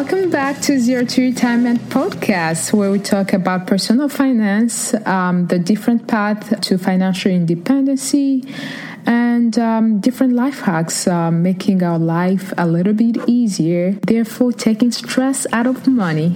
Welcome back to Zero to Retirement podcast, where we talk about personal finance, um, the different path to financial independency, and um, different life hacks, uh, making our life a little bit easier, therefore taking stress out of money.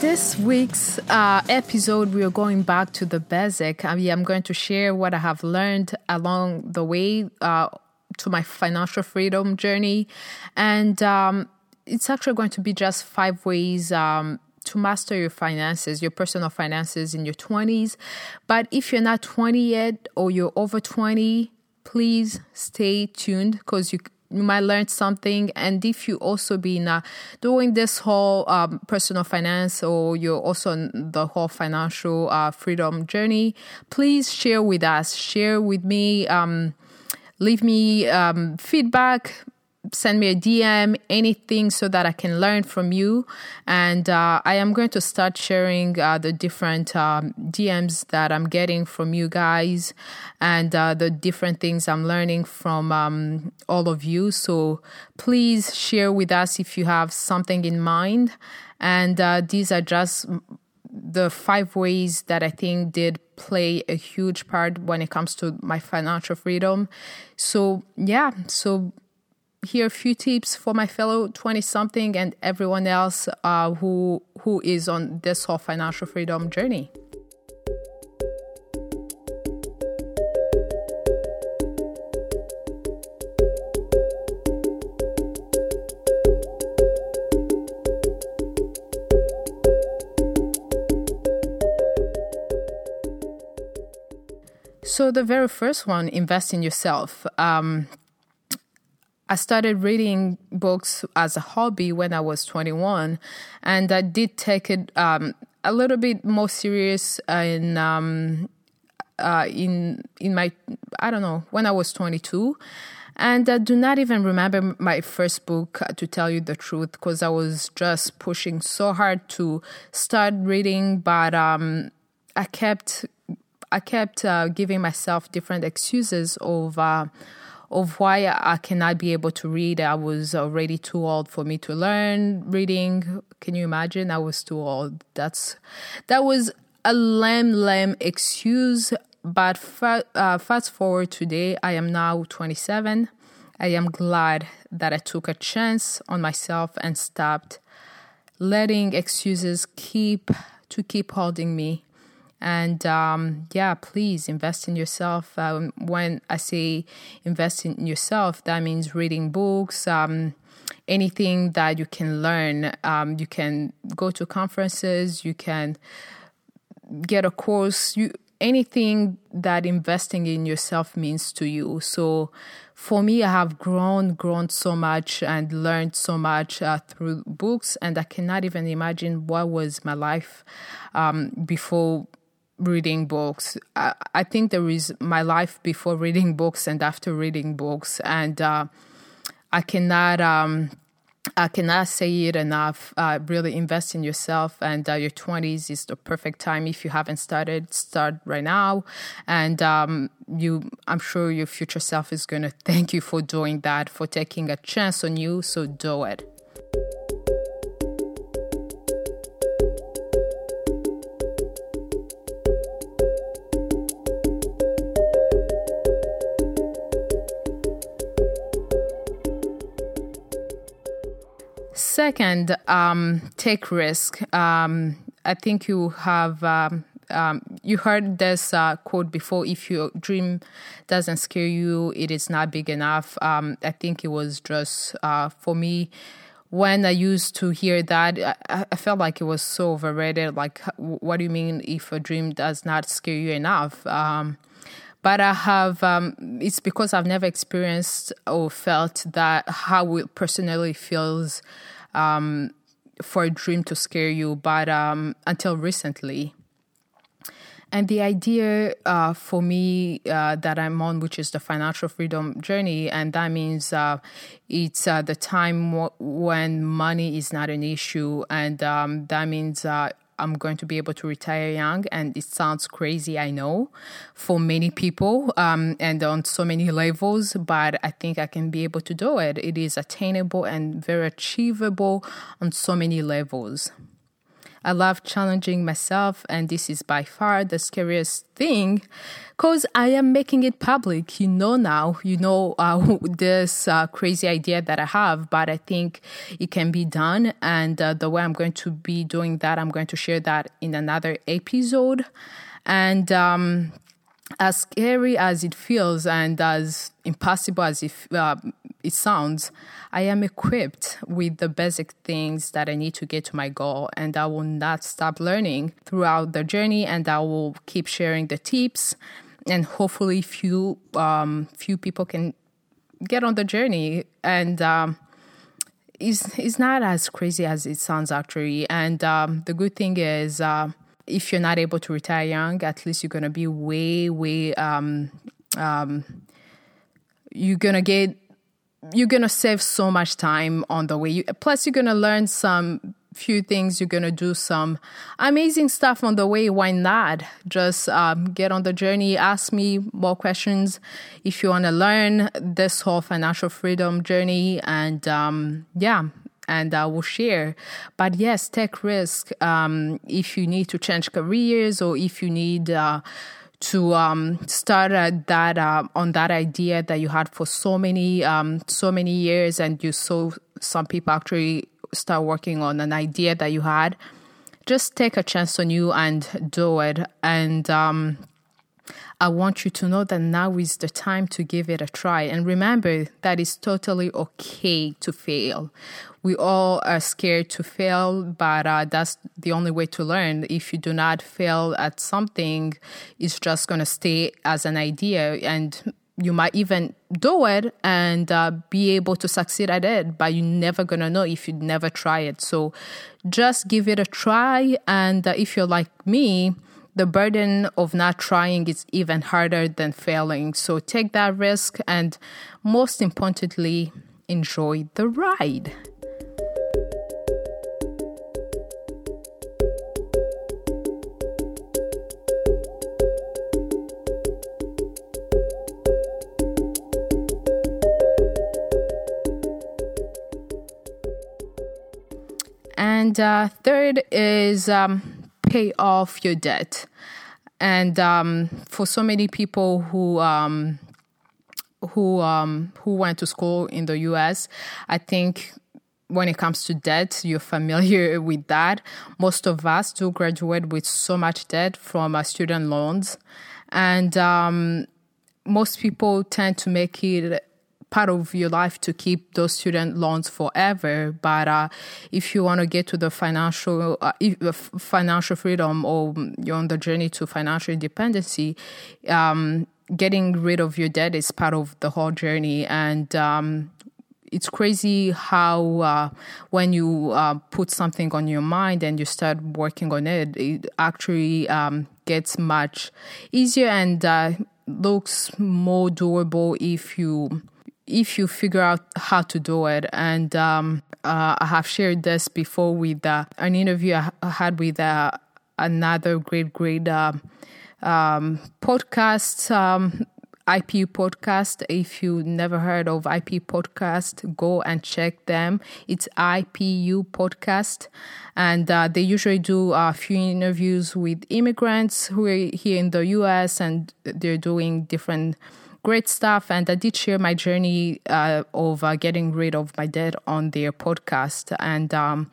This week's uh, episode, we are going back to the basic. I mean, I'm going to share what I have learned along the way uh, to my financial freedom journey. And um, it's actually going to be just five ways. Um, to master your finances, your personal finances in your 20s. But if you're not 20 yet or you're over 20, please stay tuned because you you might learn something and if you also been uh, doing this whole um, personal finance or you're also on the whole financial uh, freedom journey please share with us. Share with me um, leave me um, feedback send me a DM, anything so that I can learn from you. And uh, I am going to start sharing uh, the different um, DMs that I'm getting from you guys and uh, the different things I'm learning from um, all of you. So please share with us if you have something in mind. And uh, these are just the five ways that I think did play a huge part when it comes to my financial freedom. So, yeah, so here a few tips for my fellow 20 something and everyone else uh, who who is on this whole financial freedom journey. So the very first one invest in yourself. Um, I started reading books as a hobby when I was 21, and I did take it um, a little bit more serious in um, uh, in in my I don't know when I was 22. And I do not even remember my first book, uh, to tell you the truth, because I was just pushing so hard to start reading. But um, I kept, I kept uh, giving myself different excuses of uh, of why I cannot be able to read. I was already too old for me to learn reading. Can you imagine? I was too old. That's that was a lame, lame excuse. But fa- uh, fast forward today, I am now 27. I am glad that I took a chance on myself and stopped letting excuses keep to keep holding me and um, yeah, please invest in yourself. Um, when I say invest in yourself, that means reading books, um, anything that you can learn. Um, you can go to conferences, you can get a course, you anything that investing in yourself means to you. So for me, I have grown, grown so much and learned so much uh, through books, and I cannot even imagine what was my life um, before reading books. I, I, think there is my life before reading books and after reading books, and uh, I cannot. Um, I cannot say it enough. Uh, really invest in yourself, and uh, your 20s is the perfect time. If you haven't started, start right now. And um, you, I'm sure your future self is going to thank you for doing that, for taking a chance on you. So do it. Second, um, take risk. Um, I think you have um, um, you heard this uh, quote before. If your dream doesn't scare you, it is not big enough. Um, I think it was just uh, for me when I used to hear that, I, I, felt like it was so overrated. Like, what do you mean if a dream does not scare you enough? Um, but I have, um, it's because I've never experienced or felt that how it personally feels um, for a dream to scare you, but um, until recently. And the idea uh, for me uh, that I'm on, which is the financial freedom journey, and that means uh, it's uh, the time w- when money is not an issue, and um, that means uh, I'm going to be able to retire young. And it sounds crazy, I know, for many people um, and on so many levels, but I think I can be able to do it. It is attainable and very achievable on so many levels. I love challenging myself, and this is by far the scariest thing because I am making it public. You know now, you know uh, this uh, crazy idea that I have, but I think it can be done. And uh, the way I'm going to be doing that, I'm going to share that in another episode. And um, as scary as it feels and as impossible as it, uh, it sounds, I am equipped with the basic things that I need to get to my goal, and I will not stop learning throughout the journey, and I will keep sharing the tips, and hopefully, few um, few people can get on the journey and. Um, it's, it's not as crazy as it sounds actually and um, the good thing is uh, if you're not able to retire young, at least you're gonna be way, way um, um, you're gonna get you're gonna save so much time on the way. You, plus, you're gonna learn some few things. You're gonna do some amazing stuff on the way. Why not? Just um, get on the journey. Ask me more questions if you want to learn this whole financial freedom journey. And um, yeah, and I will share. But yes, take risk um, if you need to change careers or if you need uh, to um, start that uh, on that idea that you had for so many um, so many years, and you saw some people actually start working on an idea that you had. Just take a chance on you and do it. And um, I want you to know that now is the time to give it a try. And remember that it's totally okay to fail. We all are scared to fail, but uh, that's the only way to learn. If you do not fail at something, it's just going to stay as an idea. And you might even do it and uh, be able to succeed at it, but you're never gonna know if you never try it. So just give it a try. And uh, if you're like me, the burden of not trying is even harder than failing. So take that risk and most importantly, enjoy the ride. And uh, third is um, pay off your debt. And um, for so many people who um, who um, who went to school in the U.S., I think when it comes to debt, you're familiar with that. Most of us do graduate with so much debt from our student loans, and um, most people tend to make it part of your life to keep those student loans forever. But uh, if you want to get to the financial uh, uh financial freedom or you're on the journey to financial independency, um, getting rid of your debt is part of the whole journey. And um, it's crazy how uh, when you uh, put something on your mind and you start working on it, it actually um, gets much easier and uh, looks more doable if you if you figure out how to do it. And um, uh, I have shared this before with uh, an interview I had with uh, another great, great uh, um, podcast. Um, IPU podcast. If you never heard of IPU podcast, go and check them. It's IPU podcast, and uh, they usually do a few interviews with immigrants who are here in the U.S. and they're doing different great stuff. And I did share my journey uh, of uh, getting rid of my debt on their podcast. And um,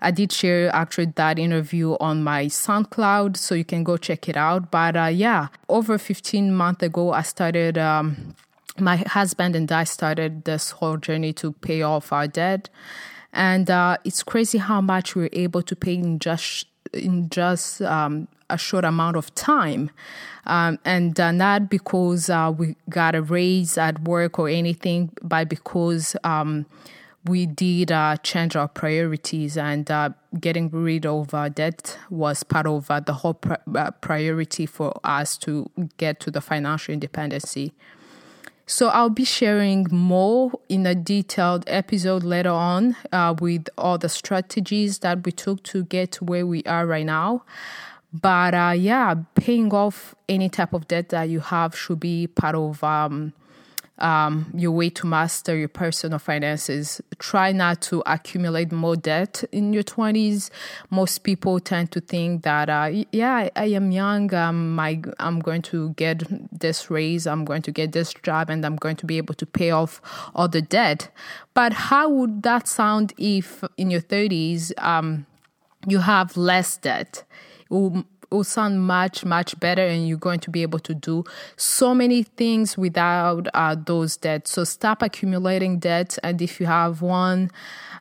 I did share actually that interview on my SoundCloud, so you can go check it out. But uh, yeah, over 15 months ago, I started. Um, my husband and I started this whole journey to pay off our debt, and uh, it's crazy how much we we're able to pay in just in just um, a short amount of time. Um, and uh, not because uh, we got a raise at work or anything, but because um, we did uh, change our priorities, and uh, getting rid of uh, debt was part of uh, the whole pr- priority for us to get to the financial independency. So I'll be sharing more in a detailed episode later on uh, with all the strategies that we took to get to where we are right now. But uh, yeah, paying off any type of debt that you have should be part of um, um, your way to master your personal finances. Try not to accumulate more debt in your 20s. Most people tend to think that, uh, yeah, I, I, am young, um, I, I'm going to get this raise, I'm going to get this job, and I'm going to be able to pay off all the debt. But how would that sound if in your 30s um, you have less debt? um will sound much much better and you're going to be able to do so many things without uh, those debts so stop accumulating debts and if you have one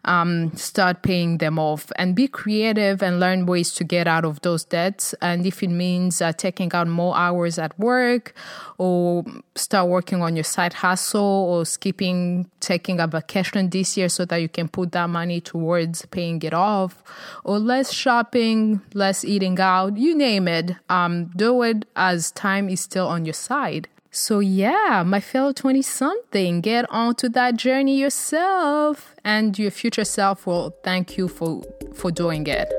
um, start paying them off and be creative and learn ways to get out of those debts. And if it means uh, taking out more hours at work or start working on your side hustle or skipping taking a vacation this year so that you can put that money towards paying it off or less shopping, less eating out, you name it. Um, do it as time is still on your side. So, yeah, my fellow 20 something, get onto that journey yourself, and your future self will thank you for, for doing it.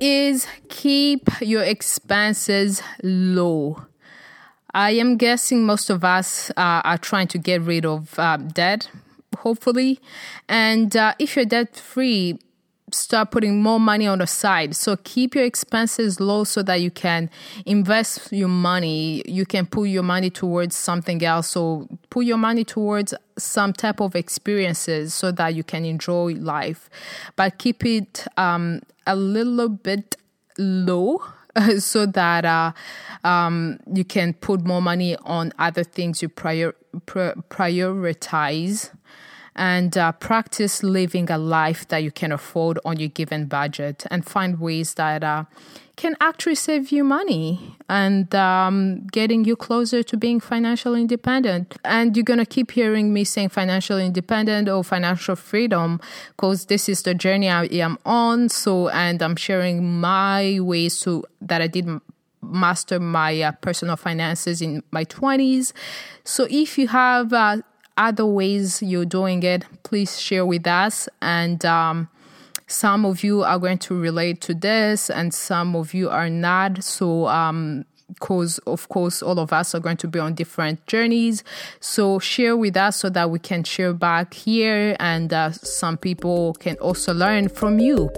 Is keep your expenses low. I am guessing most of us uh, are trying to get rid of uh, debt, hopefully. And uh, if you're debt free, start putting more money on the side. So keep your expenses low so that you can invest your money. You can put your money towards something else. So put your money towards some type of experiences so that you can enjoy life. But keep it um, a little bit low so that uh, um, you can put more money on other things you prior, prioritize and uh, practice living a life that you can afford on your given budget and find ways that uh, can actually save you money and um, getting you closer to being financially independent. And you're going to keep hearing me saying financial independent or financial freedom because this is the journey I am on. So, and I'm sharing my ways to that I did master my uh, personal finances in my 20s. So if you have uh, other ways you're doing it, please share with us. And um, some of you are going to relate to this, and some of you are not. So, um, because of course all of us are going to be on different journeys so share with us so that we can share back here and uh, some people can also learn from you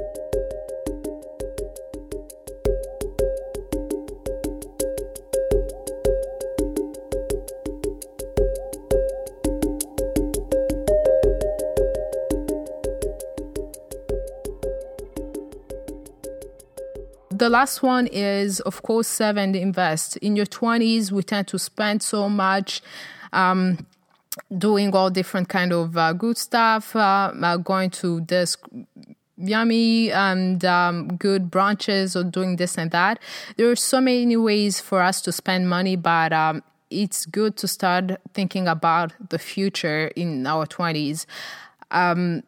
last one is, of course, save and invest. In your 20s, we tend to spend so much. Um, doing all different kind of uh, good stuff, uh, uh, going to this yummy and um, good brunches or doing this and that. There are so many ways for us to spend money, but um, it's good to start thinking about the future in our 20s. Um,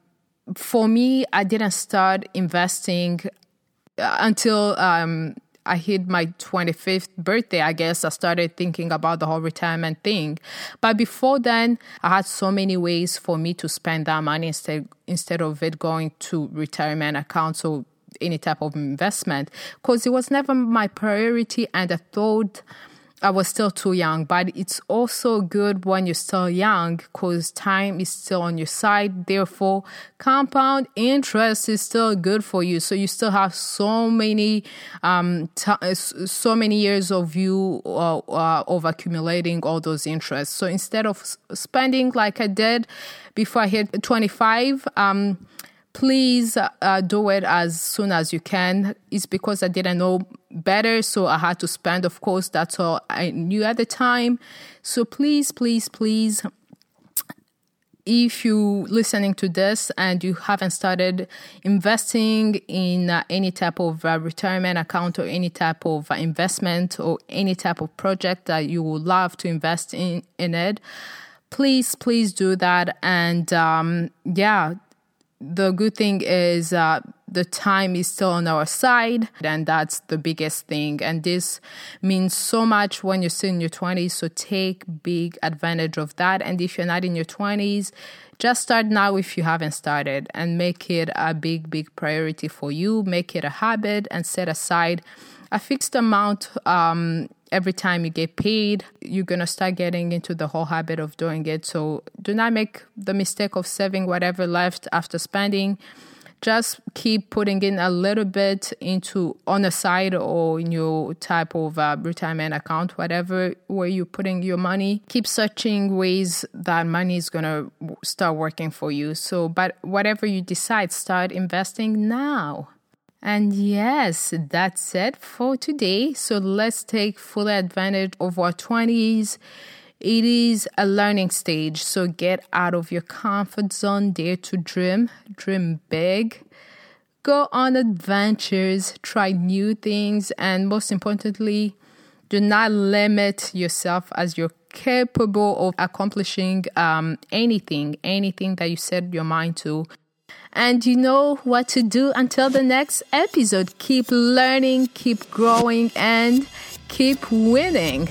for me, I didn't start investing until um, I hit my 25th birthday, I guess I started thinking about the whole retirement thing. But before then, I had so many ways for me to spend that money instead instead of it going to retirement accounts or any type of investment because it was never my priority and I thought I was still too young, but it's also good when you're still young because time is still on your side. Therefore, compound interest is still good for you. So you still have so many, um, t- so many years of you uh, uh, of accumulating all those interests. So instead of spending like I did before I hit 25, um, please uh, do it as soon as you can. It's because I didn't know better, so I had to spend. Of course, that's all I knew at the time. So please, please, please if you listening to this and you haven't started investing in uh, any type of uh, retirement account or any type of uh, investment or any type of project that you would love to invest in in it please please do that and um, yeah the good thing is uh, the time is still on our side, and that's the biggest thing. And this means so much when you're still in your 20s. So take big advantage of that. And if you're not in your 20s, just start now if you haven't started and make it a big, big priority for you. Make it a habit and set aside a fixed amount um, every time you get paid. You're going to start getting into the whole habit of doing it. So do not make the mistake of saving whatever left after spending. Just keep putting in a little bit into on the side or in your type of uh, retirement account, whatever where you're putting your money. Keep searching ways that money is gonna start working for you. So, but whatever you decide, start investing now. And yes, that's it for today. So let's take full advantage of our 20s. It is a learning stage, so get out of your comfort zone, dare to dream, dream big, go on adventures, try new things, and most importantly, do not limit yourself as you're capable of accomplishing um, anything, anything that you set your mind to and you know what to do until the next episode. Keep learning, keep growing, and keep winning.